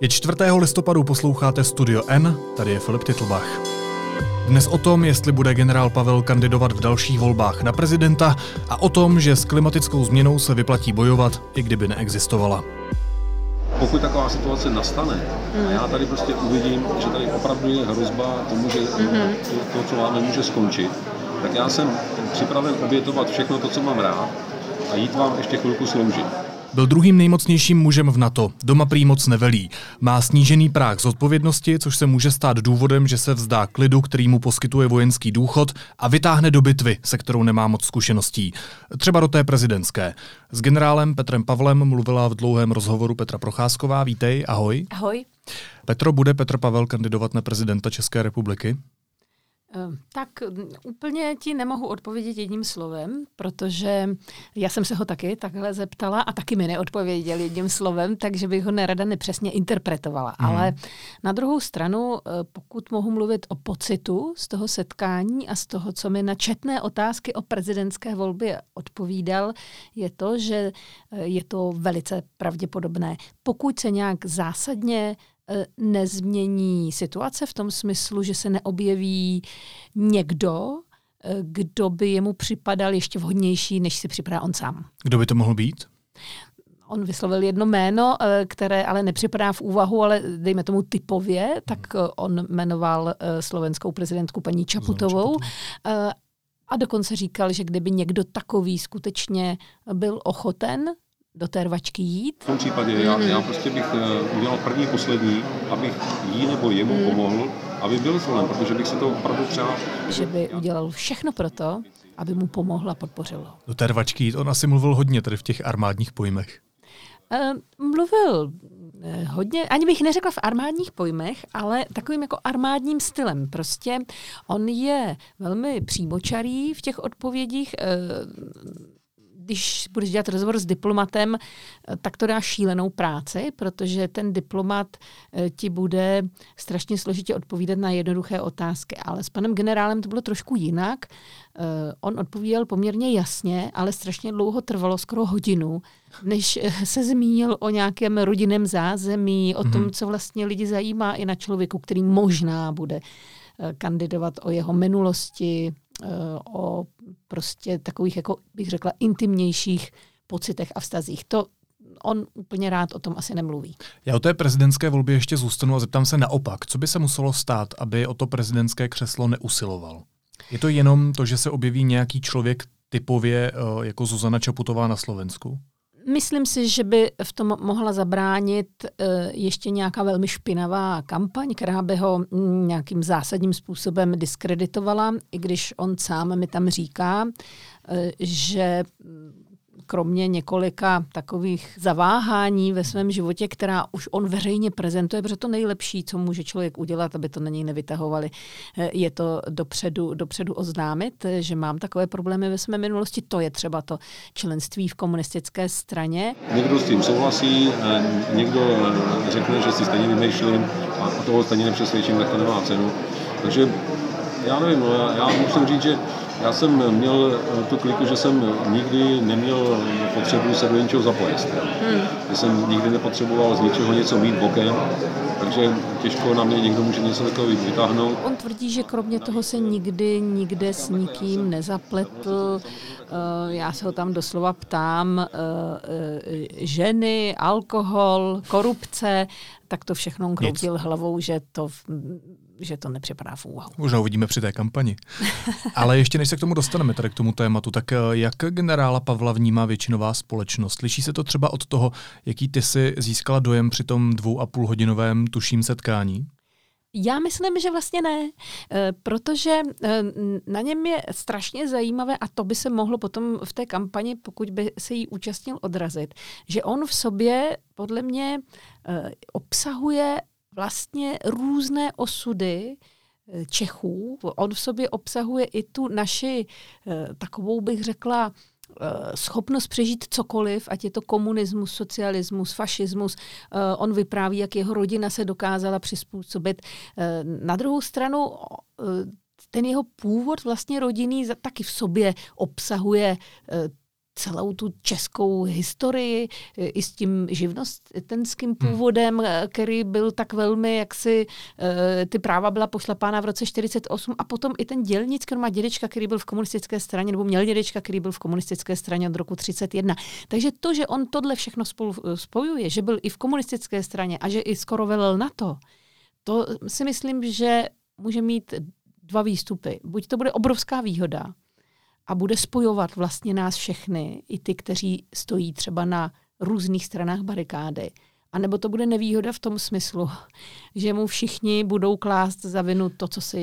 Je 4. listopadu, posloucháte Studio N, tady je Filip Titlbach. Dnes o tom, jestli bude generál Pavel kandidovat v dalších volbách na prezidenta a o tom, že s klimatickou změnou se vyplatí bojovat, i kdyby neexistovala. Pokud taková situace nastane a já tady prostě uvidím, že tady opravdu je hrozba tomu, že to, to, co máme, může skončit, tak já jsem připraven obětovat všechno to, co mám rád a jít vám ještě chvilku sloužit. Byl druhým nejmocnějším mužem v NATO. Doma prý moc nevelí. Má snížený práh z odpovědnosti, což se může stát důvodem, že se vzdá klidu, který mu poskytuje vojenský důchod a vytáhne do bitvy, se kterou nemá moc zkušeností. Třeba do té prezidentské. S generálem Petrem Pavlem mluvila v dlouhém rozhovoru Petra Procházková. Vítej, ahoj. Ahoj. Petro, bude Petr Pavel kandidovat na prezidenta České republiky? Ehm, tak úplně ti nemohu odpovědět jedním slovem, protože já jsem se ho taky takhle zeptala a taky mi neodpověděl jedním slovem, takže bych ho nerada nepřesně interpretovala. Hmm. Ale na druhou stranu, eh, pokud mohu mluvit o pocitu z toho setkání a z toho, co mi na četné otázky o prezidentské volbě odpovídal, je to, že eh, je to velice pravděpodobné. Pokud se nějak zásadně E, nezmění situace v tom smyslu, že se neobjeví někdo, e, kdo by jemu připadal ještě vhodnější, než si připadá on sám. Kdo by to mohl být? On vyslovil jedno jméno, e, které ale nepřipadá v úvahu, ale dejme tomu typově, tak on jmenoval slovenskou prezidentku paní Čaputovou. A dokonce říkal, že kdyby někdo takový skutečně byl ochoten do té rvačky jít? V tom případě já, mhm. já prostě bych uh, udělal první, poslední, abych jí nebo jemu mm. pomohl, aby byl zvolen, protože bych si to opravdu přál. Že by udělal všechno pro to, aby mu pomohla a podpořilo. Do té rvačky jít, on asi mluvil hodně tady v těch armádních pojmech. Uh, mluvil eh, hodně, ani bych neřekla v armádních pojmech, ale takovým jako armádním stylem. Prostě on je velmi přímočarý v těch odpovědích. Když budeš dělat rozhovor s diplomatem, eh, tak to dá šílenou práci, protože ten diplomat eh, ti bude strašně složitě odpovídat na jednoduché otázky. Ale s panem generálem to bylo trošku jinak. Eh, on odpovídal poměrně jasně, ale strašně dlouho trvalo, skoro hodinu, než se zmínil o nějakém rodinném zázemí, o tom, mhm. co vlastně lidi zajímá i na člověku, který možná bude kandidovat o jeho minulosti, o prostě takových, jako bych řekla, intimnějších pocitech a vztazích. To on úplně rád o tom asi nemluví. Já o té prezidentské volbě ještě zůstanu a zeptám se naopak. Co by se muselo stát, aby o to prezidentské křeslo neusiloval? Je to jenom to, že se objeví nějaký člověk typově eh, jako Zuzana Čaputová na Slovensku? Myslím si, že by v tom mohla zabránit eh, ještě nějaká velmi špinavá kampaň, která by ho mm, nějakým zásadním způsobem diskreditovala, i když on sám mi tam říká, eh, že kromě několika takových zaváhání ve svém životě, která už on veřejně prezentuje, protože to nejlepší, co může člověk udělat, aby to na něj nevytahovali, eh, je to dopředu, dopředu oznámit, že mám takové problémy ve své minulosti. To je třeba to členství v komunistické straně. Někdo s tím souhlasí, někdo řekne, že si stejně vymýšlím a toho stejně nepřesvědčím, tak to nemá cenu. Takže já nevím, no, já musím říct, že já jsem měl eh, tu kliku, že jsem nikdy neměl potřebu se do něčeho zapojit. Hmm. Že jsem nikdy nepotřeboval z ničeho něco mít bokem, takže těžko na mě někdo může něco takového vytáhnout. On tvrdí, že kromě toho se nikdy nikde s nikým nezapletl. Eh, já se ho tam doslova ptám, eh, ženy, alkohol, korupce, tak to všechno on kroutil hlavou, že to že to nepřipadá v úvahu. Možná uvidíme při té kampani. Ale ještě než se k tomu dostaneme, tady k tomu tématu, tak eh, jak generála Pavla vnímá většinová společnost? Liší se to třeba od toho, jaký ty si získala dojem při tom dvou a půl hodinovém tuším setkání? Já myslím, že vlastně ne, eh, protože eh, na něm je strašně zajímavé a to by se mohlo potom v té kampani, pokud by se jí účastnil, odrazit, že on v sobě podle mě obsahuje vlastně různé osudy eh, Čechů. On v sobě obsahuje i tu naši, eh, takovou bych řekla, eh, schopnost přežít cokoliv, ať je to komunismus, socialismus, fašismus. On vypráví, jak jeho rodina se dokázala přizpůsobit. Na druhou stranu ten jeho původ vlastně rodinný taky v sobě obsahuje celou tu českou historii i s tím živnostenským původem, hmm. který byl tak velmi, jak si ty práva byla pošlapána v roce 48 a potom i ten dělnic, který má dědečka, který byl v komunistické straně, nebo měl dědečka, který byl v komunistické straně od roku 31. Takže to, že on tohle všechno spolu spojuje, že byl i v komunistické straně a že i skoro velel na to, to si myslím, že může mít dva výstupy. Buď to bude obrovská výhoda a bude spojovat vlastně nás všechny, i ty, kteří stojí třeba na různých stranách barikády, a nebo to bude nevýhoda v tom smyslu, že mu všichni budou klást za vinu to, co se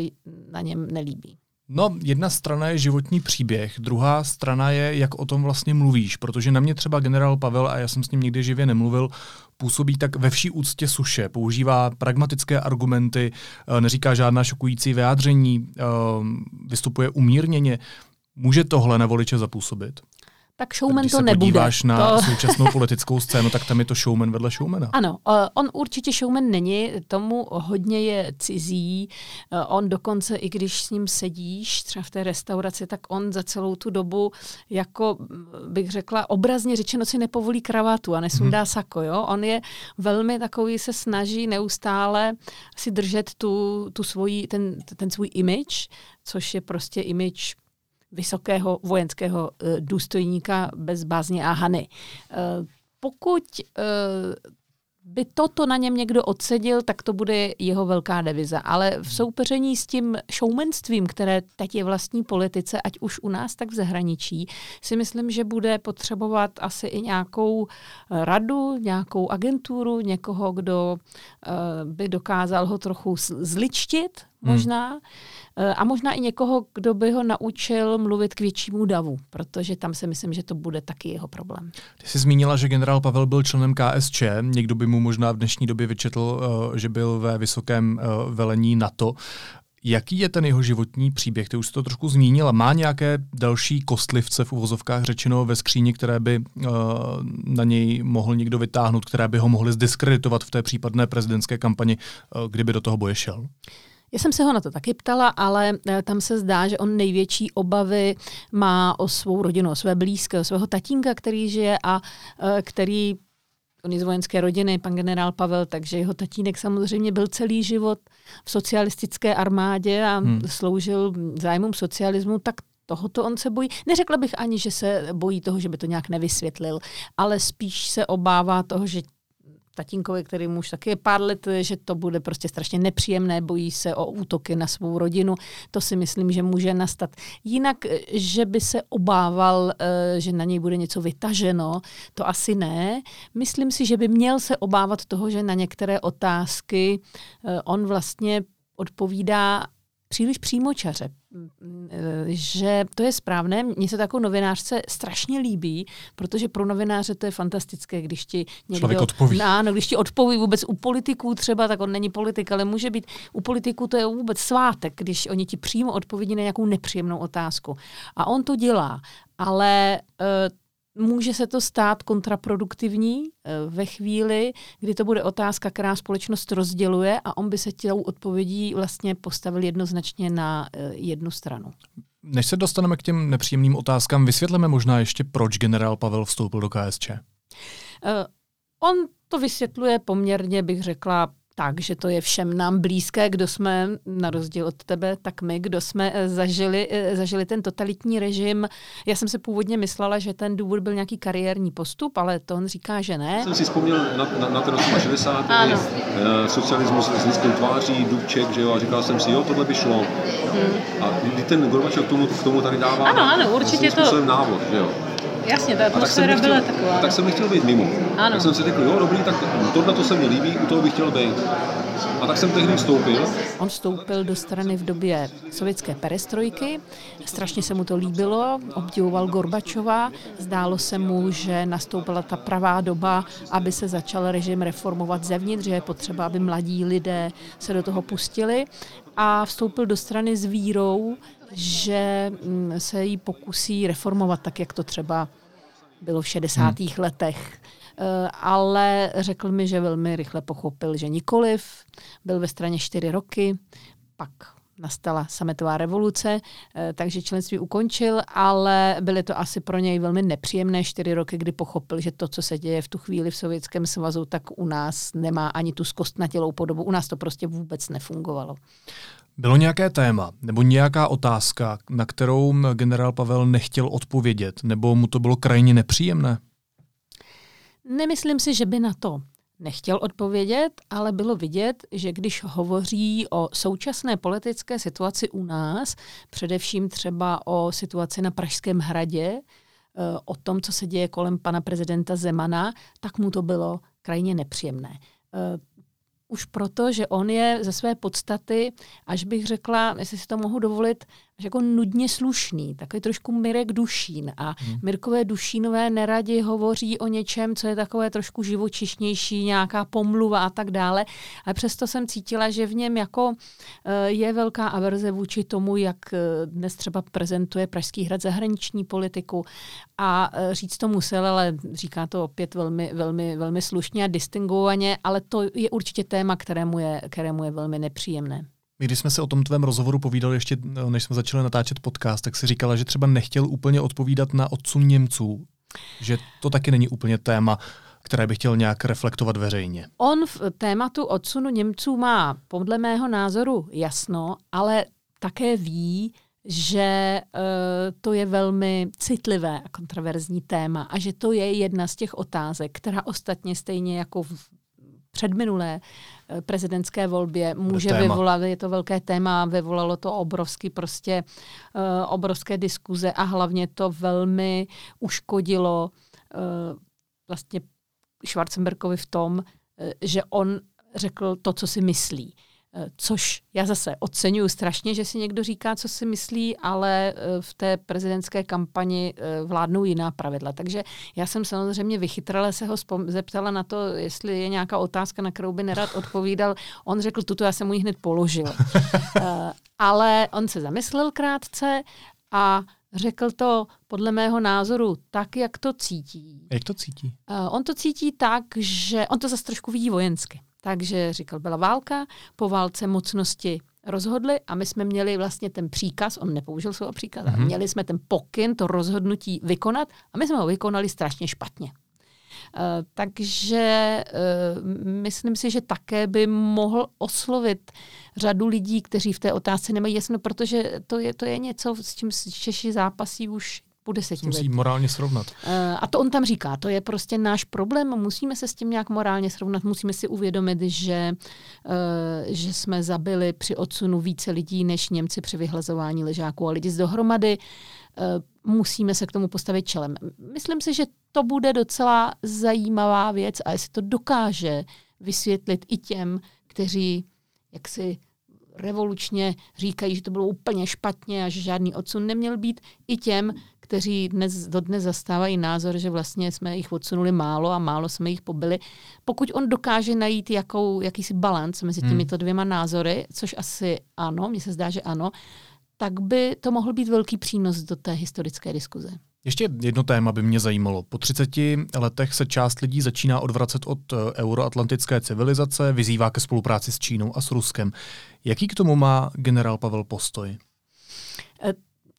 na něm nelíbí. No, jedna strana je životní příběh, druhá strana je, jak o tom vlastně mluvíš, protože na mě třeba generál Pavel, a já jsem s ním nikdy živě nemluvil, působí tak ve vší úctě suše, používá pragmatické argumenty, eh, neříká žádná šokující vyjádření, eh, vystupuje umírněně. Může tohle na voliče zapůsobit? tak showman Když to se nebude. podíváš na to... současnou politickou scénu, tak tam je to showman vedle showmana. Ano, on určitě showman není, tomu hodně je cizí. On dokonce, i když s ním sedíš třeba v té restauraci, tak on za celou tu dobu, jako bych řekla, obrazně řečeno si nepovolí kravatu a nesundá hmm. sako. Jo? On je velmi takový, se snaží neustále si držet tu, tu svoji, ten, ten svůj image, což je prostě image vysokého vojenského uh, důstojníka bez bázně a hany. Uh, pokud uh, by toto na něm někdo odsedil, tak to bude jeho velká deviza. Ale v soupeření s tím showmanstvím, které teď je vlastní politice, ať už u nás, tak v zahraničí, si myslím, že bude potřebovat asi i nějakou radu, nějakou agenturu, někoho, kdo uh, by dokázal ho trochu zličtit, možná. Hmm a možná i někoho, kdo by ho naučil mluvit k většímu davu, protože tam si myslím, že to bude taky jeho problém. Ty jsi zmínila, že generál Pavel byl členem KSČ. Někdo by mu možná v dnešní době vyčetl, eh, že byl ve vysokém eh, velení NATO. Jaký je ten jeho životní příběh? Ty už jsi to trošku zmínila. Má nějaké další kostlivce v uvozovkách řečeno ve skříni, které by uh, na něj mohl někdo vytáhnout, které by ho mohly zdiskreditovat v té případné prezidentské kampani, uh, kdyby do toho boje šel? Já jsem se ho na to taky ptala, ale eh, tam se zdá, že on největší obavy má o svou rodinu, o své blízké, o svého tatínka, který žije a eh, který on je z vojenské rodiny, pan generál Pavel, takže jeho tatínek samozřejmě byl celý život v socialistické armádě a hmm. sloužil zájmům socialismu, tak tohoto on se bojí. Neřekla bych ani, že se bojí toho, že by to nějak nevysvětlil, ale spíš se obává toho, že tatínkovi, který už taky je pár let, že to bude prostě strašně nepříjemné, bojí se o útoky na svou rodinu. To si myslím, že může nastat. Jinak, že by se obával, eh, že na něj bude něco vytaženo, to asi ne. Myslím si, že by měl se obávat toho, že na některé otázky eh, on vlastně odpovídá příliš přímočaře, že to je správné. Mně se takovou novinářce strašně líbí, protože pro novináře to je fantastické, když ti někdo... odpoví. Ano, když ti odpoví vůbec u politiků třeba, tak on není politik, ale může být u politiků to je vůbec svátek, když oni ti přímo odpovědí na nějakou nepříjemnou otázku. A on to dělá, ale uh, může se to stát kontraproduktivní eh, ve chvíli, kdy to bude otázka, která společnost rozděluje a on by se tělou odpovědí vlastně postavil jednoznačně na eh, jednu stranu. Než se dostaneme k těm nepříjemným otázkám, vysvětleme možná ještě, proč generál Pavel vstoupil do KSČ. Uh, eh, on to vysvětluje poměrně, bych řekla, tak, že to je všem nám blízké, kdo jsme, na rozdíl od tebe, tak my, kdo jsme eh, zažili, eh, zažili ten totalitní režim. Já jsem si původně myslela, že ten důvod byl nějaký kariérní postup, ale to on říká, že ne. Jsem si vzpomněl na, na, na ten 60. Ano. Eh, socialismus s lidskou tváří, Dubček, že jo, a říkal jsem si, jo, tohle by šlo. Hmm. A ten Gorbačov k tomu, k tomu tady dává ano, ano, určitě to... návod, že jo. Jasně, ta atmosféra byla taková. Tak jsem nechtěl být mimo. Ano. Tak jsem si řekl, jo, dobrý, tak tohle to se mi líbí, u toho bych chtěl být. A tak jsem tehdy vstoupil. On vstoupil do strany v době sovětské perestrojky, strašně se mu to líbilo, obdivoval Gorbačova, zdálo se mu, že nastoupila ta pravá doba, aby se začal režim reformovat zevnitř, že je potřeba, aby mladí lidé se do toho pustili a vstoupil do strany s vírou, že mm, se jí pokusí reformovat tak, jak to třeba bylo v 60. Hmm. letech. Eh, ale řekl mi, že velmi rychle pochopil, že nikoliv. Byl ve straně čtyři roky, pak nastala sametová revoluce, eh, takže členství ukončil, ale byly to asi pro něj velmi nepříjemné čtyři roky, kdy pochopil, že to, co se děje v tu chvíli v Sovětském svazu, tak u nás nemá ani tu zkostnatělou podobu. U nás to prostě vůbec nefungovalo. Bylo nějaké téma nebo nějaká otázka, na kterou generál Pavel nechtěl odpovědět, nebo mu to bylo krajně nepříjemné? Nemyslím si, že by na to nechtěl odpovědět, ale bylo vidět, že když hovoří o současné politické situaci u nás, především třeba o situaci na Pražském hradě, eh, o tom, co se děje kolem pana prezidenta Zemana, tak mu to bylo krajně nepříjemné. Eh, už proto, že on je ze své podstaty, až bych řekla, jestli si to mohu dovolit, až jako nudně slušný, takový trošku Mirek Dušín. A hmm. Mirkové Dušínové neradi hovoří o něčem, co je takové trošku živočišnější, nějaká pomluva a tak dále. Ale přesto jsem cítila, že v něm jako eh, je velká averze vůči tomu, jak eh, dnes třeba prezentuje Pražský hrad zahraniční politiku. A eh, říct to musel, ale říká to opět velmi, velmi, velmi slušně a distinguovaně, ale to je určitě téma, kterému je, kterému je velmi nepříjemné. My, když jsme se o tom tvém rozhovoru povídali ještě, než jsme začali natáčet podcast, tak si říkala, že třeba nechtěl úplně odpovídat na odsun Němců. Že to taky není úplně téma, které by chtěl nějak reflektovat veřejně. On v tématu odsunu Němců má podle mého názoru jasno, ale také ví, že uh, to je velmi citlivé a kontroverzní téma a že to je jedna z těch otázek, která ostatně stejně jako v předminulé prezidentské volbě může vyvolat, je to velké téma, vyvolalo to obrovský prostě uh, obrovské diskuze a hlavně to velmi uškodilo uh, vlastně Schwarzenbergovi v tom, uh, že on řekl to, co si myslí. Eh, což já zase oceňuji strašně, že si někdo říká, co si myslí, ale eh, v té prezidentské kampani eh, vládnou jiná pravidla. Takže já jsem samozřejmě vychytrala se ho zeptala na to, jestli je nějaká otázka, na kterou by nerad odpovídal. On řekl, tuto já jsem mu ji hned položil. ale on se zamyslel krátce a řekl to podle mého názoru tak, jak to cítí. Jak to cítí? On to cítí tak, že on to zase trošku vidí vojensky. Takže říkal, byla válka, po válce mocnosti rozhodli a my jsme měli vlastně ten příkaz, on nepoužil svého příkaz, mm-hmm. měli jsme ten pokyn, to rozhodnutí vykonat a my jsme ho vykonali strašně špatně. Uh, takže uh, myslím si, že také by mohl oslovit řadu lidí, kteří v té otázce nemají jasno, protože to je, to je něco, s čím Češi zápasí už po deseti Musí morálně srovnat. Uh, a to on tam říká, to je prostě náš problém, musíme se s tím nějak morálně srovnat, musíme si uvědomit, že, uh, že jsme zabili při odsunu více lidí než Němci při vyhlazování ležáků a lidi z dohromady. Uh, musíme se k tomu postavit čelem. Myslím si, že to bude docela zajímavá věc a jestli to dokáže vysvětlit i těm, kteří jaksi revolučně říkají, že to bylo úplně špatně a že žádný odsun neměl být, i těm, kteří dnes, dodnes zastávají názor, že vlastně jsme jich odsunuli málo a málo jsme jich pobili. Pokud on dokáže najít jakou, jakýsi balans mezi hmm. těmito dvěma názory, což asi ano, mně se zdá, že ano, tak by to mohl být velký přínos do té historické diskuze. Ještě jedno téma by mě zajímalo. Po 30 letech se část lidí začíná odvracet od eh, euroatlantické civilizace, vyzývá ke spolupráci s Čínou a s Ruskem. Jaký k tomu má generál Pavel postoj?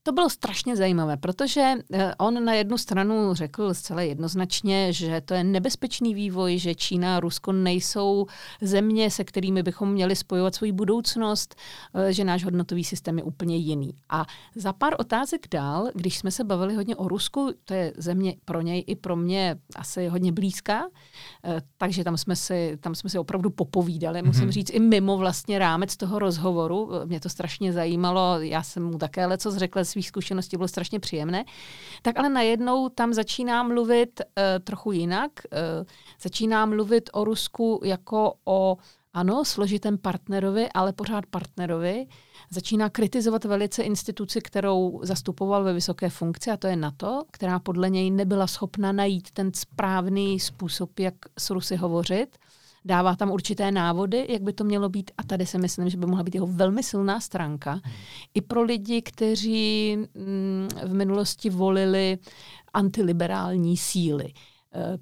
To bylo strašně zajímavé, protože eh, on na jednu stranu řekl zcela jednoznačně, že to je nebezpečný vývoj, že Čína a Rusko nejsou země, se kterými bychom měli spojovat svou budoucnost, eh, že náš hodnotový systém je úplně jiný. A za pár otázek dál, když jsme se bavili hodně o Rusku, to je země pro něj i pro mě asi hodně blízká, eh, takže tam jsme si, tam jsme si opravdu popovídali, mm-hmm. musím říct, i mimo vlastně rámec toho rozhovoru. Mě to strašně zajímalo, já jsem mu také leco řekla svých zkušeností, bylo strašně příjemné. Tak ale najednou tam začíná mluvit uh, trochu jinak. Uh, začíná mluvit o Rusku jako o ano, složitém partnerovi, ale pořád partnerovi. Začíná kritizovat velice instituci, kterou zastupoval ve vysoké funkci, a to je NATO, která podle něj nebyla schopna najít ten správný způsob, jak s Rusy hovořit dává tam určité návody, jak by to mělo být a tady si myslím, že by mohla být jeho velmi silná stránka. Hmm. I pro lidi, kteří mm, v minulosti volili antiliberální síly.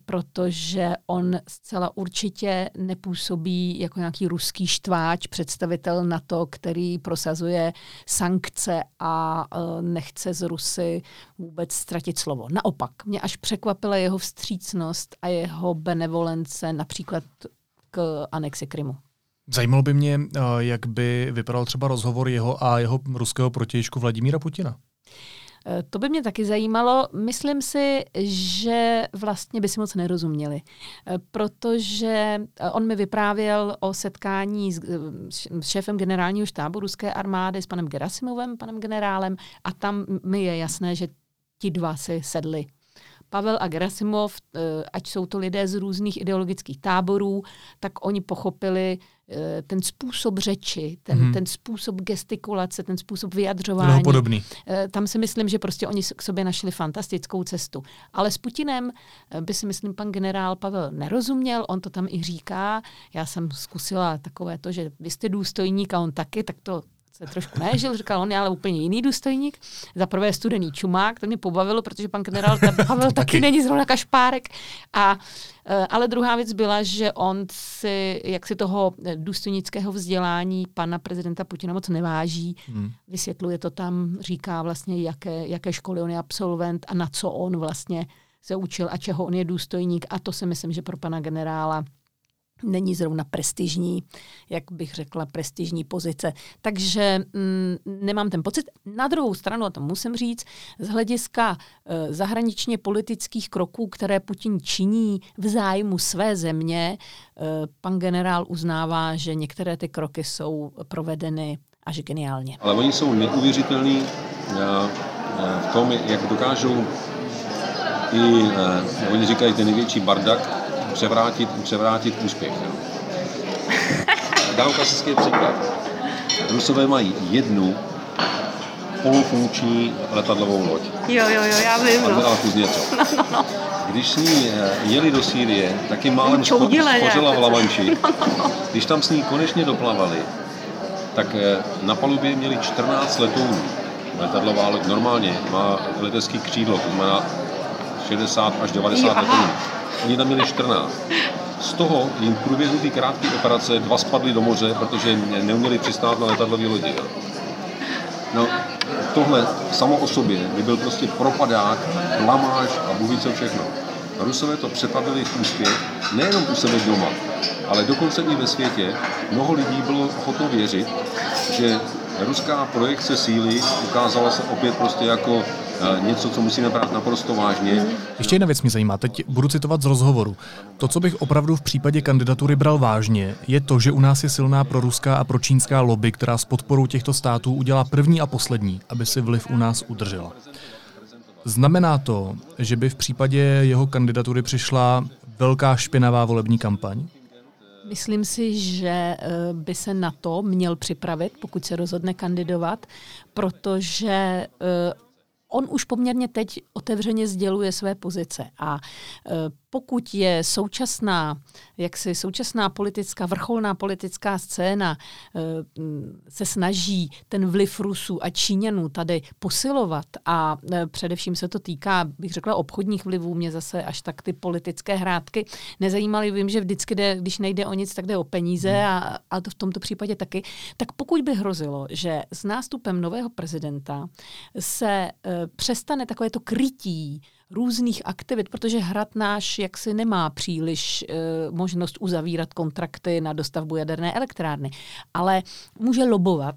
protože on zcela určitě nepůsobí jako nějaký ruský štváč, představitel NATO, který prosazuje sankce a eh, nechce z Rusy vůbec ztratit slovo. Naopak, mě až překvapila jeho vstřícnost a jeho benevolence například k anexi Krymu. Zajímalo by mě, jak by vypadal třeba rozhovor jeho a jeho ruského protějšku Vladimíra Putina. Eh, to by mě taky zajímalo. Myslím si, že vlastně by si moc nerozuměli, eh, protože eh, on mi vyprávěl o setkání s šéfem generálního štábu ruské armády, s panem Gerasimovem, panem generálem, a tam mi je jasné, že ti dva si sedli Pavel a Gerasimov, ať jsou to lidé z různých ideologických táborů, tak oni pochopili, Eh, ten způsob řeči, ten, mm-hmm. ten způsob gestikulace, ten způsob vyjadřování. No, podobný. Eh, tam si myslím, že prostě oni k sobě našli fantastickou cestu. Ale s Putinem eh, by si myslím pan generál Pavel nerozuměl, on to tam i říká. Já jsem zkusila takové to, že vy jste důstojník a on taky, tak to se trošku nežil, říkal, on je ale úplně jiný důstojník. Za prvé studený čumák, to mě pobavilo, protože pan generál Pavel taky není zrovna kašpárek. A, eh, ale druhá věc byla, že on si, jak si toho důstojnického vzdělání pana prezidenta Putina moc neváží. Hmm. Vysvětluje to tam, říká vlastně, jaké, jaké školy on je absolvent a na co on vlastně se učil a čeho on je důstojník. A to si myslím, že pro pana generála není zrovna prestižní, jak bych řekla, prestižní pozice. Takže mm, nemám ten pocit. Na druhou stranu, a to musím říct, z hlediska e, zahraničně politických kroků, které Putin činí v zájmu své země, e, pan generál uznává, že některé ty kroky jsou provedeny až geniálně. Ale oni jsou neuvěřitelní e, v tom, jak dokážou i, oni říkají, ten největší bardak, převrátit, převrátit úspěch. Jo. Dám klasický příklad. Rusové mají jednu polofunkční letadlovou loď. Jo, jo, jo, já vím. Admirál Kuzněcov. No, no, no. Když s ní eh, jeli do Sýrie, tak jim málem spořila v Lamanči. No, no, no. Když tam s ní konečně doplavali, tak eh, na palubě měli 14 letounů. Letadlová loď normálně má letecký křídlo, to znamená 60 až 90 letounů. Oni tam měli 14. Z toho jim v průběhu té krátké operace dva spadli do moře, protože neuměli přistát na letadlové lodi. No, tohle samo o sobě by byl prostě propadák, blamáž a bůh co všechno. Rusové to přepadli v úspěch nejenom u sebe doma, ale dokonce i ve světě. Mnoho lidí bylo ochotno věřit, že ruská projekce síly ukázala se opět prostě jako něco, co musíme brát naprosto vážně. Ještě jedna věc mě zajímá, teď budu citovat z rozhovoru. To, co bych opravdu v případě kandidatury bral vážně, je to, že u nás je silná proruská a pročínská lobby, která s podporou těchto států udělá první a poslední, aby si vliv u nás udržela. Znamená to, že by v případě jeho kandidatury přišla velká špinavá volební kampaň? Myslím si, že eh, by se na to měl připravit, pokud se rozhodne kandidovat, protože eh, on už poměrně teď otevřeně sděluje své pozice a e, pokud je současná, jaksi současná politická, vrcholná politická scéna e, se snaží ten vliv Rusů a Číňanů tady posilovat a e, především se to týká, bych řekla, obchodních vlivů, mě zase až tak ty politické hrádky nezajímaly. Vím, že vždycky jde, když nejde o nic, tak jde o peníze hmm. a, a to v tomto případě taky. Tak pokud by hrozilo, že s nástupem nového prezidenta se přestane takové to krytí různých aktivit, protože hrad náš jaksi nemá příliš e, možnost uzavírat kontrakty na dostavbu jaderné elektrárny, ale může lobovat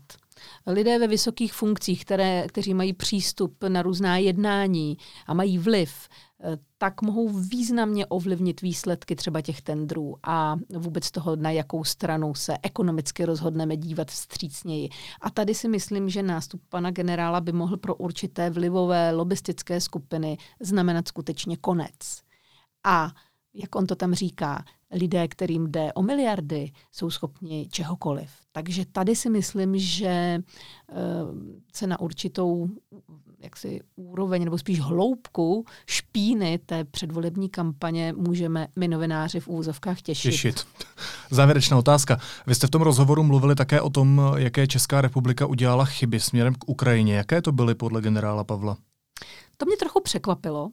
lidé ve vysokých funkcích, které, kteří mají přístup na různá jednání a mají vliv, Eh, tak mohou významně ovlivnit výsledky třeba těch tendrů a vůbec toho, na jakou stranu se ekonomicky rozhodneme dívat vstřícněji. A tady si myslím, že nástup pana generála by mohl pro určité vlivové lobistické skupiny znamenat skutečně konec. A jak on to tam říká, lidé, kterým jde o miliardy, jsou schopni čehokoliv. Takže tady si myslím, že se eh, na určitou jaksi úroveň nebo spíš hloubku špíny té předvolební kampaně můžeme my novináři v úvozovkách těšit. těšit. Závěrečná otázka. Vy jste v tom rozhovoru mluvili také o tom, jaké Česká republika udělala chyby směrem k Ukrajině. Jaké to byly podle generála Pavla? To mě trochu překvapilo,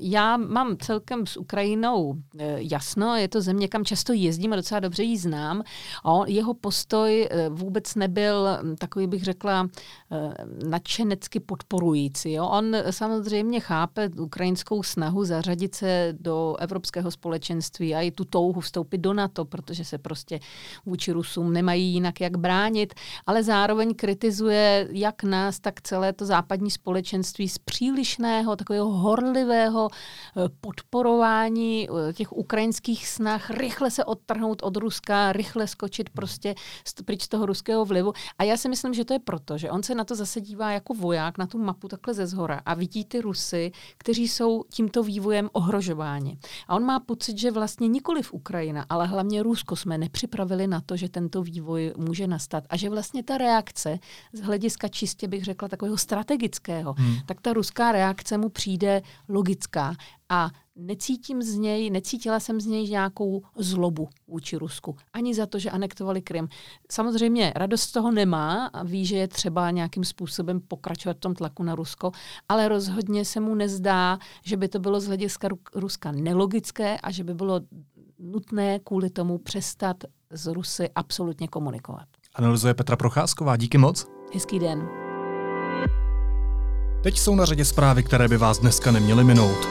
já mám celkem s Ukrajinou eh, jasno, je to země, kam často jezdím a docela dobře ji znám. A jeho postoj eh, vůbec nebyl hm, takový, bych řekla, nadšenecky podporující. Jo? On samozřejmě chápe ukrajinskou snahu zařadit se do evropského společenství a i tu touhu vstoupit do NATO, protože se prostě vůči Rusům nemají jinak jak bránit, ale zároveň kritizuje jak nás, tak celé to západní společenství z přílišného, takového horlivého svého eh, podporování eh, těch ukrajinských snah, rychle se odtrhnout od Ruska, rychle skočit prostě pryč z toho ruského vlivu. A já si myslím, že to je proto, že on se na to zase dívá jako voják, na tu mapu takhle ze zhora a vidí ty Rusy, kteří jsou tímto vývojem ohrožováni. A on má pocit, že vlastně nikoli v Ukrajina, ale hlavně Rusko jsme nepřipravili na to, že tento vývoj může nastat a že vlastně ta reakce z hlediska čistě bych řekla takového strategického, hmm. tak ta ruská reakce mu přijde logická a necítím z něj, necítila jsem z něj nějakou zlobu vůči Rusku. Ani za to, že anektovali Krym. Samozřejmě radost z toho nemá a ví, že je třeba nějakým způsobem pokračovat v tom tlaku na Rusko, ale rozhodně se mu nezdá, že by to bylo z hlediska Ruska nelogické a že by bylo nutné kvůli tomu přestat s Rusy absolutně komunikovat. Analyzuje Petra Procházková. Díky moc. Hezký den. Teď jsou na řadě zprávy, které by vás dneska neměly minout.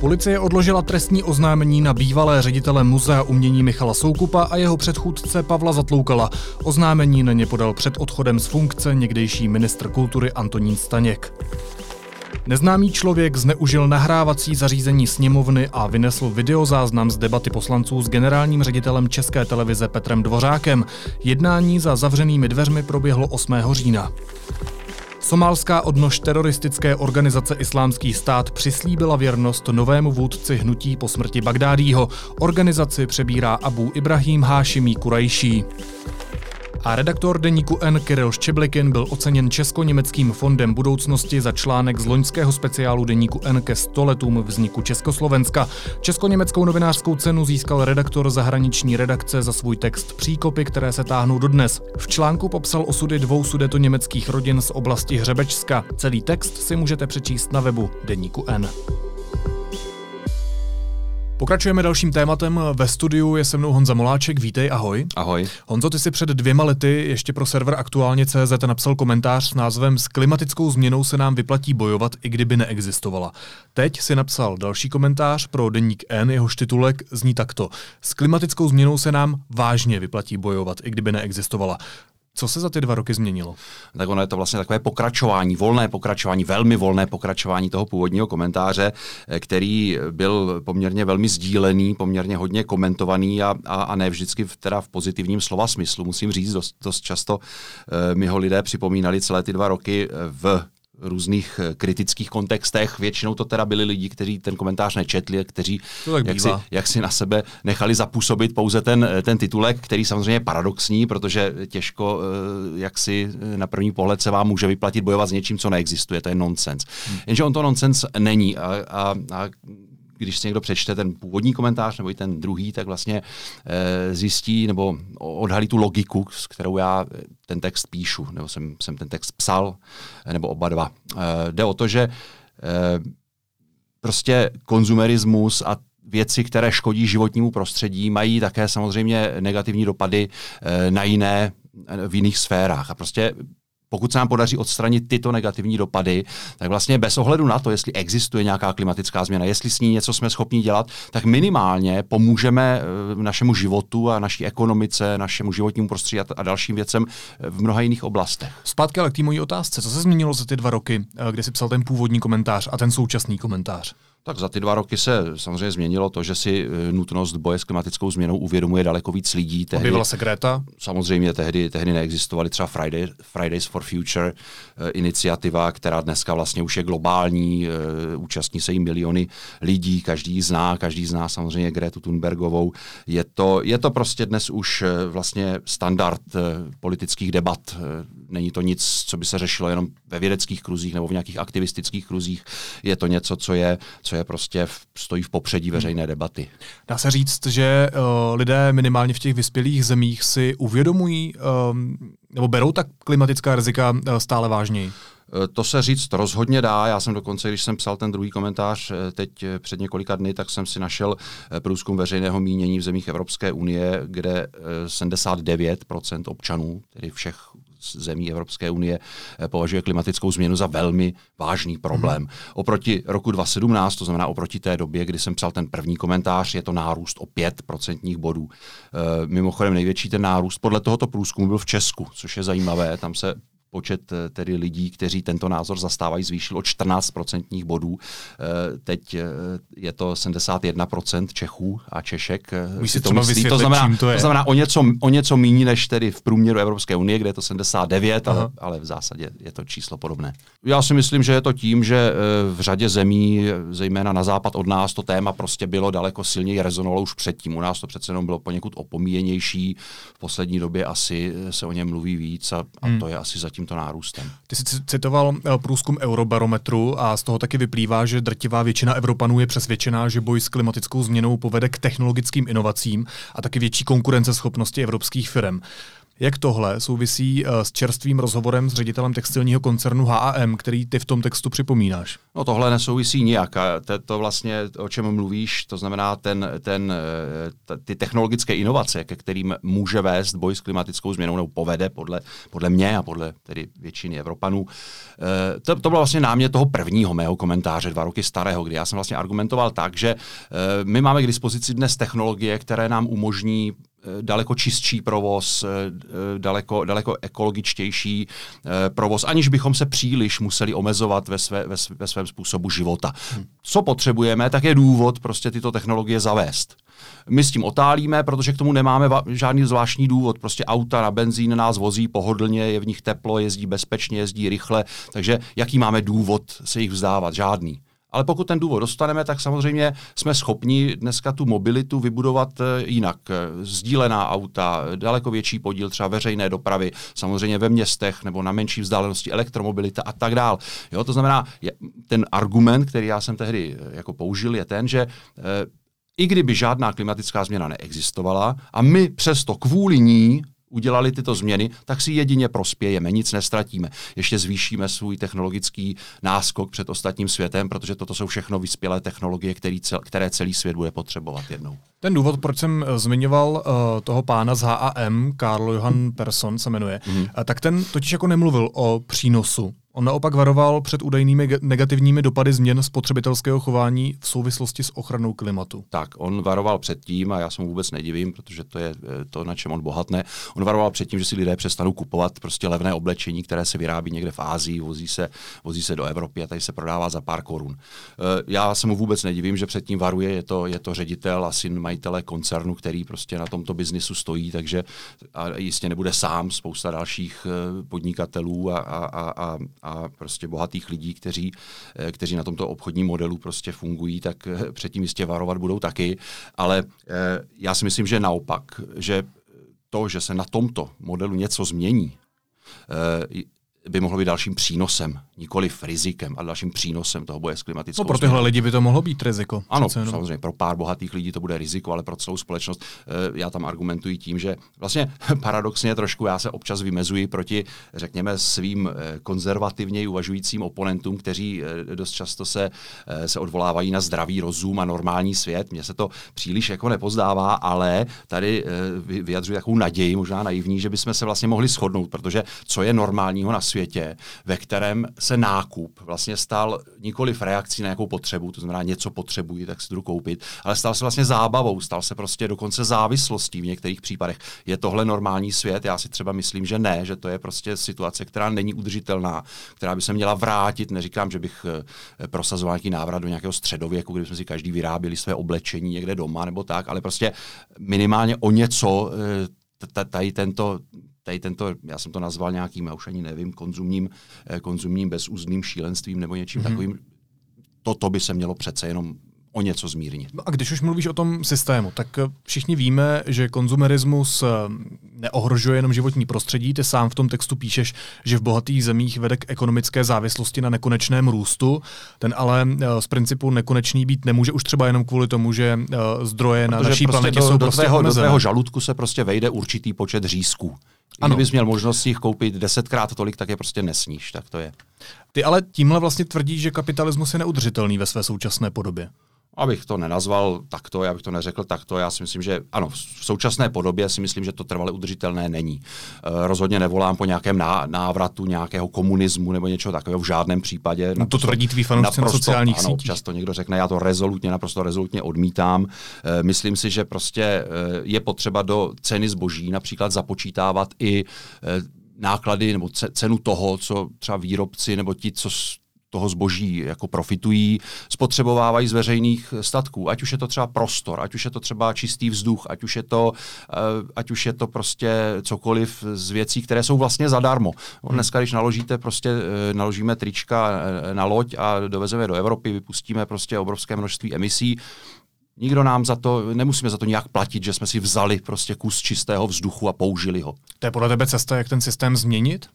Policie odložila trestní oznámení na bývalé ředitele Muzea umění Michala Soukupa a jeho předchůdce Pavla Zatloukala. Oznámení na ně podal před odchodem z funkce někdejší ministr kultury Antonín Staněk. Neznámý člověk zneužil nahrávací zařízení sněmovny a vynesl videozáznam z debaty poslanců s generálním ředitelem České televize Petrem Dvořákem. Jednání za zavřenými dveřmi proběhlo 8. října. Somálská odnož teroristické organizace Islámský stát přislíbila věrnost novému vůdci hnutí po smrti Bagdádího. Organizaci přebírá Abu Ibrahim Hášimí Kurajší. A redaktor deníku N. Kiril Ščeblikin byl oceněn Česko-německým fondem budoucnosti za článek z loňského speciálu deníku N ke 100 letům vzniku Československa. Česko-německou novinářskou cenu získal redaktor zahraniční redakce za svůj text Příkopy, které se táhnou dodnes. V článku popsal osudy dvou sudeto-německých rodin z oblasti Hřebečska. Celý text si můžete přečíst na webu deníku N. Pokračujeme dalším tématem. Ve studiu je se mnou Honza Moláček. Vítej, ahoj. Ahoj. Honzo, ty si před dvěma lety ještě pro server aktuálně CZ napsal komentář s názvem S klimatickou změnou se nám vyplatí bojovat, i kdyby neexistovala. Teď si napsal další komentář pro deník N, jehož titulek zní takto. S klimatickou změnou se nám vážně vyplatí bojovat, i kdyby neexistovala. Co se za ty dva roky změnilo? Tak ono je to vlastně takové pokračování, volné pokračování, velmi volné pokračování toho původního komentáře, eh, který byl poměrně velmi sdílený, poměrně hodně komentovaný a, a, a ne vždycky v, teda v pozitivním slova smyslu. Musím říct, dost, dost často uh, mi ho lidé připomínali celé ty dva roky eh, v různých eh, kritických kontextech. Většinou to teda byli lidi, kteří ten komentář nečetli, kteří jak si, jak si na sebe nechali zapůsobit pouze ten, eh, ten titulek, který samozřejmě je paradoxní, protože těžko eh, jak si na první pohled se vám může vyplatit bojovat s něčím, co neexistuje. To je nonsens. Hmm. Jenže on to nonsens není a, a, a když si někdo přečte ten původní komentář nebo i ten druhý, tak vlastně e, zjistí nebo odhalí tu logiku, s kterou já ten text píšu, nebo jsem, jsem ten text psal, nebo oba dva. E, jde o to, že e, prostě konzumerismus a věci, které škodí životnímu prostředí, mají také samozřejmě negativní dopady na jiné v jiných sférách. A prostě pokud se nám podaří odstranit tyto negativní dopady, tak vlastně bez ohledu na to, jestli existuje nějaká klimatická změna, jestli s ní něco jsme schopni dělat, tak minimálně pomůžeme eh, našemu životu a naší ekonomice, našemu životnímu prostředí a dalším věcem eh, v mnoha jiných oblastech. Zpátky ale k té mojí otázce. Co se změnilo za ty dva roky, eh, kdy jsi psal ten původní komentář a ten současný komentář? Tak za ty dva roky se samozřejmě změnilo to, že si eh, nutnost boje s klimatickou změnou uvědomuje daleko víc lidí. Tehdy, Objevila se Greta? Samozřejmě tehdy, tehdy neexistovaly třeba Friday, Fridays for Future eh, iniciativa, která dneska vlastně už je globální, eh, účastní se jí miliony lidí, každý zná, každý zná samozřejmě Gretu Thunbergovou. Je to, je to prostě dnes už vlastně standard politických debat. Není to nic, co by se řešilo jenom ve vědeckých kruzích nebo v nějakých aktivistických kruzích. Je to něco, co je, co co je prostě v, stojí v popředí veřejné debaty. Dá se říct, že uh, lidé minimálně v těch vyspělých zemích si uvědomují um, nebo berou tak klimatická rizika uh, stále vážněji? Eh, to se říct rozhodně dá. Já jsem dokonce, když jsem psal ten druhý komentář teď před několika dny, tak jsem si našel průzkum veřejného mínění v zemích Evropské unie, kde 79% občanů, tedy všech zemí Evropské unie, považuje klimatickou změnu za velmi vážný problém. Hmm. Oproti roku 2017, to znamená oproti té době, kdy jsem psal ten první komentář, je to nárůst o 5% bodů. Mimochodem největší ten nárůst podle tohoto průzkumu byl v Česku, což je zajímavé. Tam se počet eh, tedy lidí, kteří tento názor zastávají, zvýšil o 14% bodů. Eh, teď eh, je to 71% Čechů a Češek. si to myslí, to znamená, to, je. to znamená o něco, o něco méně než tedy v průměru Evropské unie, kde je to 79, ale, ale v zásadě je to číslo podobné. Já si myslím, že je to tím, že v řadě zemí, zejména na západ od nás, to téma prostě bylo daleko silněji rezonovalo už předtím. U nás to přece jenom bylo poněkud opomíjenější. V poslední době asi se o něm mluví víc a, a hmm. to je asi zatím tímto nárůstem. Ty jsi citoval eh, průzkum Eurobarometru a z toho taky vyplývá, že drtivá většina Evropanů je přesvědčená, že boj s klimatickou změnou povede k technologickým inovacím a taky větší konkurenceschopnosti evropských firm. Jak tohle souvisí eh, s čerstvým rozhovorem s ředitelem textilního koncernu HAM, který ty v tom textu připomínáš? No tohle nesouvisí nijak. To, to vlastně, o čem mluvíš, to znamená ten, ten, eh, ty technologické inovace, ke kterým může vést boj s klimatickou změnou, nebo povede podle, podle mě a podle tedy většiny Evropanů. Eh, to, to bylo vlastně námě toho prvního mého komentáře, dva roky starého, kdy já jsem vlastně argumentoval tak, že my máme k dispozici dnes technologie, které nám umožní daleko čistší provoz, eh, eh, daleko, daleko ekologičtější provoz, aniž bychom se příliš museli omezovat ve, své, ve, ve svém způsobu života. Co potřebujeme, tak je důvod prostě tyto technologie zavést. My s tím otálíme, protože k tomu nemáme žádný zvláštní důvod. Prostě auta na benzín nás vozí pohodlně, je v nich teplo, jezdí bezpečně, jezdí rychle, takže jaký máme důvod se jich vzdávat? Žádný. Ale pokud ten důvod dostaneme, tak samozřejmě jsme schopni dneska tu mobilitu vybudovat eh, jinak. Sdílená auta, daleko větší podíl třeba veřejné dopravy, samozřejmě ve městech nebo na menší vzdálenosti elektromobilita a tak dál. Jo, to znamená, ten argument, který já jsem tehdy eh, jako použil, je ten, že eh, i kdyby žádná klimatická změna neexistovala a my přesto kvůli ní udělali tyto změny, tak si jedině prospějeme, nic nestratíme. Ještě zvýšíme svůj technologický náskok před ostatním světem, protože toto jsou všechno vyspělé technologie, který cel, které celý svět bude potřebovat jednou. Ten důvod, proč jsem eh, zmiňoval uh, toho pána z HAM, Karl Johan Persson se jmenuje, mm-hmm. tak ten totiž jako nemluvil o přínosu On naopak varoval před údajnými negativními dopady změn spotřebitelského chování v souvislosti s ochranou klimatu. Tak, on varoval před tím, a já se mu vůbec nedivím, protože to je eh, to, na čem on bohatne. On varoval před tím, že si lidé přestanou kupovat prostě levné oblečení, které se vyrábí někde v Ázii, vozí se, vozí se do Evropy a tady se prodává za pár korun. Eh, já se mu vůbec nedivím, že před tím varuje, je to, je to ředitel a syn majitele koncernu, který prostě na tomto biznisu stojí, takže a jistě nebude sám, spousta dalších eh, podnikatelů a, a, a, a prostě bohatých lidí, kteří, eh, kteří na tomto obchodním modelu prostě fungují, tak eh, předtím jistě varovat budou taky. Ale eh, já si myslím, že naopak, že to, že se na tomto modelu něco změní, by mohlo být dalším přínosem, nikoli rizikem, ale dalším přínosem toho boje s klimatickou No pro tyhle lidi by to mohlo být riziko. Ano, samozřejmě, pro pár bohatých lidí to bude riziko, ale pro celou společnost eh, já tam argumentuji tím, že vlastně paradoxně trošku já se občas vymezuji proti, řekněme, svým eh, konzervativněji uvažujícím oponentům, kteří eh, dost často se, se odvolávají na zdravý rozum a normální svět. Mně se to příliš jako nepozdává, ale tady vyjadřuji takovou naději, možná naivní, že bychom se vlastně mohli shodnout, protože co je normálního na světě, ve kterém se nákup vlastně stal nikoli v reakcí na nějakou potřebu, to znamená něco potřebuji, tak si jdu koupit, ale stal se vlastně zábavou, stal se prostě dokonce závislostí v některých případech. Je tohle normální svět? Já si třeba myslím, že ne, že to je prostě situace, která není udržitelná, která by se měla vrátit. Neříkám, že bych eh, prosazoval nějaký návrat do nějakého středověku, kdy jsme si každý vyráběli své oblečení někde doma nebo tak, ale prostě minimálně o něco eh, tady tento tady tento, já jsem to nazval nějakým, já už ani nevím, konzumním, eh, konzumním bezúzným šílenstvím nebo něčím mm-hmm. takovým. Toto by se mělo přece jenom o něco zmírnit. No a když už mluvíš o tom systému, tak eh, všichni víme, že konzumerismus eh, neohrožuje jenom životní prostředí. Ty sám v tom textu píšeš, že v bohatých zemích vede k ekonomické závislosti na nekonečném růstu. Ten ale z principu nekonečný být nemůže už třeba jenom kvůli tomu, že zdroje Protože na naší prostě planetě do, jsou do prostě tvého, do tvého žaludku se prostě vejde určitý počet řízků. Ano. Kdybys měl možnost jich koupit desetkrát tolik, tak je prostě nesníš, tak to je. Ty ale tímhle vlastně tvrdíš, že kapitalismus je neudržitelný ve své současné podobě. Abych to nenazval takto, já bych to neřekl takto, já si myslím, že ano, v současné podobě si myslím, že to trvale udržitelné není. E, rozhodně nevolám po nějakém návratu nějakého komunismu nebo něčeho takového v žádném případě. No to tvrdí tvý fanoušci na sociálních ano, sítích. Často někdo řekne, já to rezolutně, naprosto rezolutně odmítám. E, myslím si, že prostě e, je potřeba do ceny zboží například započítávat i náklady nebo cenu toho, co třeba výrobci nebo ti, co toho zboží jako profitují, spotřebovávají z veřejných statků. Ať už je to třeba prostor, ať už je to třeba čistý vzduch, ať už je to, eh, ať už je to prostě cokoliv z věcí, které jsou vlastně zadarmo. Hmm. Dneska, když naložíte prostě, eh, naložíme trička eh, na loď a dovezeme do Evropy, vypustíme prostě obrovské množství emisí, Nikdo nám za to, nemusíme za to nějak platit, že jsme si vzali prostě kus čistého vzduchu a použili ho. To je podle tebe cesta, jak ten systém změnit?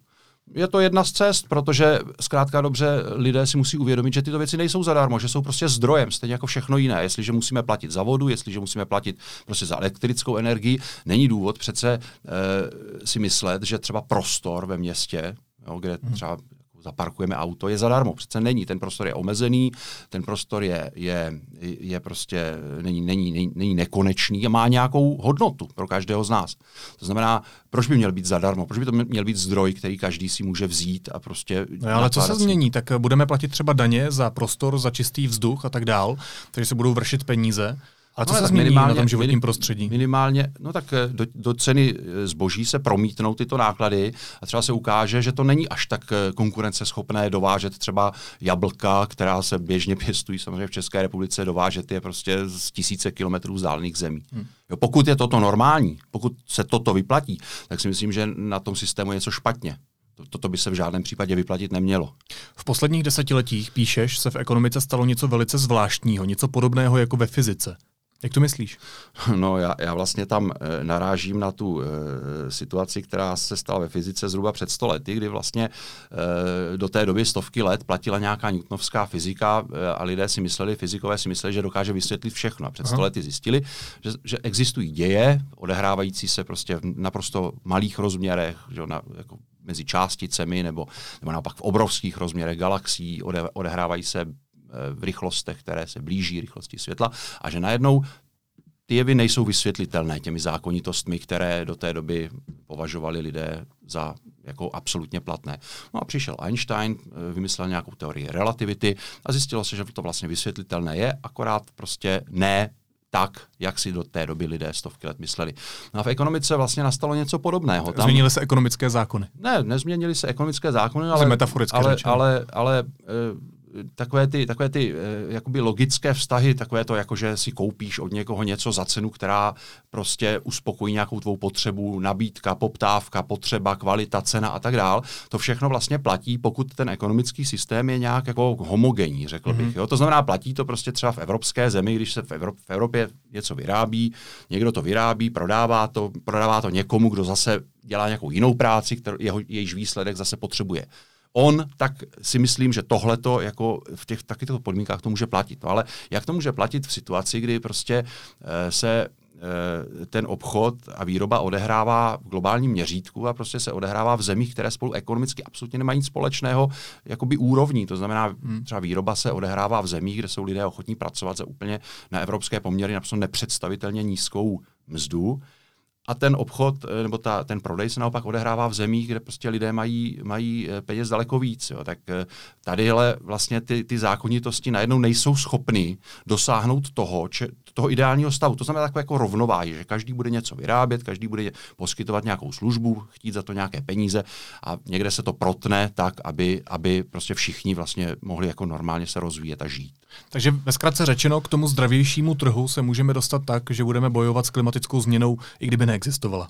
Je to jedna z cest, protože zkrátka dobře lidé si musí uvědomit, že tyto věci nejsou zadarmo, že jsou prostě zdrojem, stejně jako všechno jiné. Jestliže musíme platit za vodu, jestliže musíme platit prostě za elektrickou energii, není důvod přece e, si myslet, že třeba prostor ve městě, jo, kde hmm. třeba zaparkujeme auto, je zadarmo. Přece není. Ten prostor je omezený, ten prostor je, je, je prostě, není, není, není, není nekonečný a má nějakou hodnotu pro každého z nás. To znamená, proč by měl být zadarmo? Proč by to měl být zdroj, který každý si může vzít a prostě... No, ale co se změní? Tak budeme platit třeba daně za prostor, za čistý vzduch a tak dál, takže se budou vršit peníze. A co no, se změní na tom životním prostředí? Minimálně, no tak eh, do, do ceny eh, zboží se promítnou tyto náklady a třeba se ukáže, že to není až tak eh, konkurenceschopné dovážet třeba jablka, která se běžně pěstují samozřejmě v České republice, dovážet je prostě z tisíce kilometrů vzdálených zemí. Hmm. Jo, pokud je toto normální, pokud se toto vyplatí, tak si myslím, že na tom systému je něco špatně. Toto by se v žádném případě vyplatit nemělo. V posledních desetiletích, píšeš, se v ekonomice stalo něco velice zvláštního, něco podobného jako ve fyzice. Jak to myslíš? No já, já vlastně tam e, narážím na tu e, situaci, která se stala ve fyzice zhruba před 100 lety, kdy vlastně e, do té doby stovky let platila nějaká newtonovská fyzika e, a lidé si mysleli, fyzikové si mysleli, že dokáže vysvětlit všechno. A před 100 lety zjistili, že, že existují děje, odehrávající se prostě v naprosto malých rozměrech, že na, jako mezi částicemi nebo, nebo naopak v obrovských rozměrech galaxií, ode, odehrávají se v rychlostech, které se blíží rychlosti světla a že najednou ty jevy nejsou vysvětlitelné těmi zákonitostmi, které do té doby považovali lidé za jako absolutně platné. No a přišel Einstein, eh, vymyslel nějakou teorii relativity a zjistilo se, že to vlastně vysvětlitelné je, akorát prostě ne tak, jak si do té doby lidé stovky let mysleli. No a v ekonomice vlastně nastalo něco podobného. Tam, změnily se ekonomické zákony? Ne, nezměnily se ekonomické zákony, ale, ale, ale, ale e, takové ty, takové ty eh, jakoby logické vztahy, takové to, jako že si koupíš od někoho něco za cenu, která prostě uspokojí nějakou tvou potřebu, nabídka, poptávka, potřeba, kvalita, cena a tak dál. To všechno vlastně platí, pokud ten ekonomický systém je nějak jako homogenní, řekl mm-hmm. bych. Mhm. Jo? To znamená, platí to prostě třeba v evropské zemi, když se v, Evrop- v Evropě něco vyrábí, někdo to vyrábí, prodává to, prodává to někomu, kdo zase dělá nějakou jinou práci, kterou, jeho, jejíž výsledek zase potřebuje on, tak si myslím, že tohle to jako v těch takových podmínkách to může platit. No ale jak to může platit v situaci, kdy prostě e, se eh, ten obchod a výroba odehrává v globálním měřítku a prostě se odehrává v zemích, které spolu ekonomicky absolutně nemají nic společného jakoby úrovní. To znamená, hmm. třeba výroba se odehrává v zemích, kde jsou lidé ochotní pracovat za úplně na evropské poměry naprosto nepředstavitelně nízkou mzdu a ten obchod eh, nebo ta, ten prodej se naopak odehrává v zemích, kde prostě lidé mají, mají eh, peněz daleko víc. Jo. Tak eh, tadyhle vlastně ty, ty zákonitosti najednou nejsou schopny dosáhnout toho, če, toho ideálního stavu. To znamená takové jako rovnováhy, že každý bude něco vyrábět, každý bude poskytovat nějakou službu, chtít za to nějaké peníze a někde se to protne tak, aby, aby prostě všichni vlastně mohli jako normálně se rozvíjet a žít. Takže ve zkratce řečeno, k tomu zdravějšímu trhu se můžeme dostat tak, že budeme bojovat s klimatickou změnou, i kdyby neexistovala.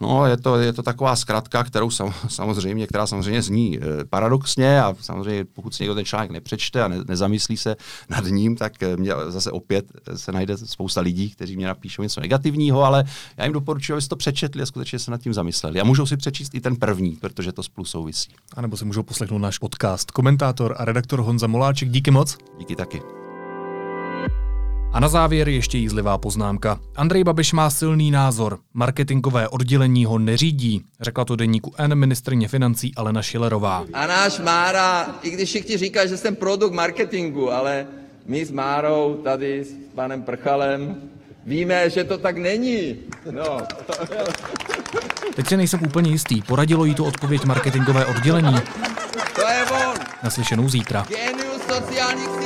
No, je to, je to taková zkratka, kterou sam, samozřejmě, která samozřejmě zní e, paradoxně a samozřejmě pokud si někdo ten článek nepřečte a ne, nezamyslí se nad ním, tak e, mě zase opět se najde spousta lidí, kteří mě napíšou něco negativního, ale já jim doporučuji, aby to přečetli a skutečně se nad tím zamysleli. A můžou si přečíst i ten první, protože to spolu souvisí. A nebo si můžou poslechnout náš podcast. Komentátor a redaktor Honza Moláček, díky moc. Díky taky. A na závěr ještě jízlivá poznámka. Andrej Babiš má silný názor. Marketingové oddělení ho neřídí, řekla to deníku N ministrně financí Alena Šilerová. A náš Mára, i když všichni říkají, že jsem produkt marketingu, ale my s Márou tady s panem Prchalem víme, že to tak není. No. Teď si nejsem úplně jistý. Poradilo jí tu odpověď marketingové oddělení? To je on. Naslyšenou zítra. Genius sociálních.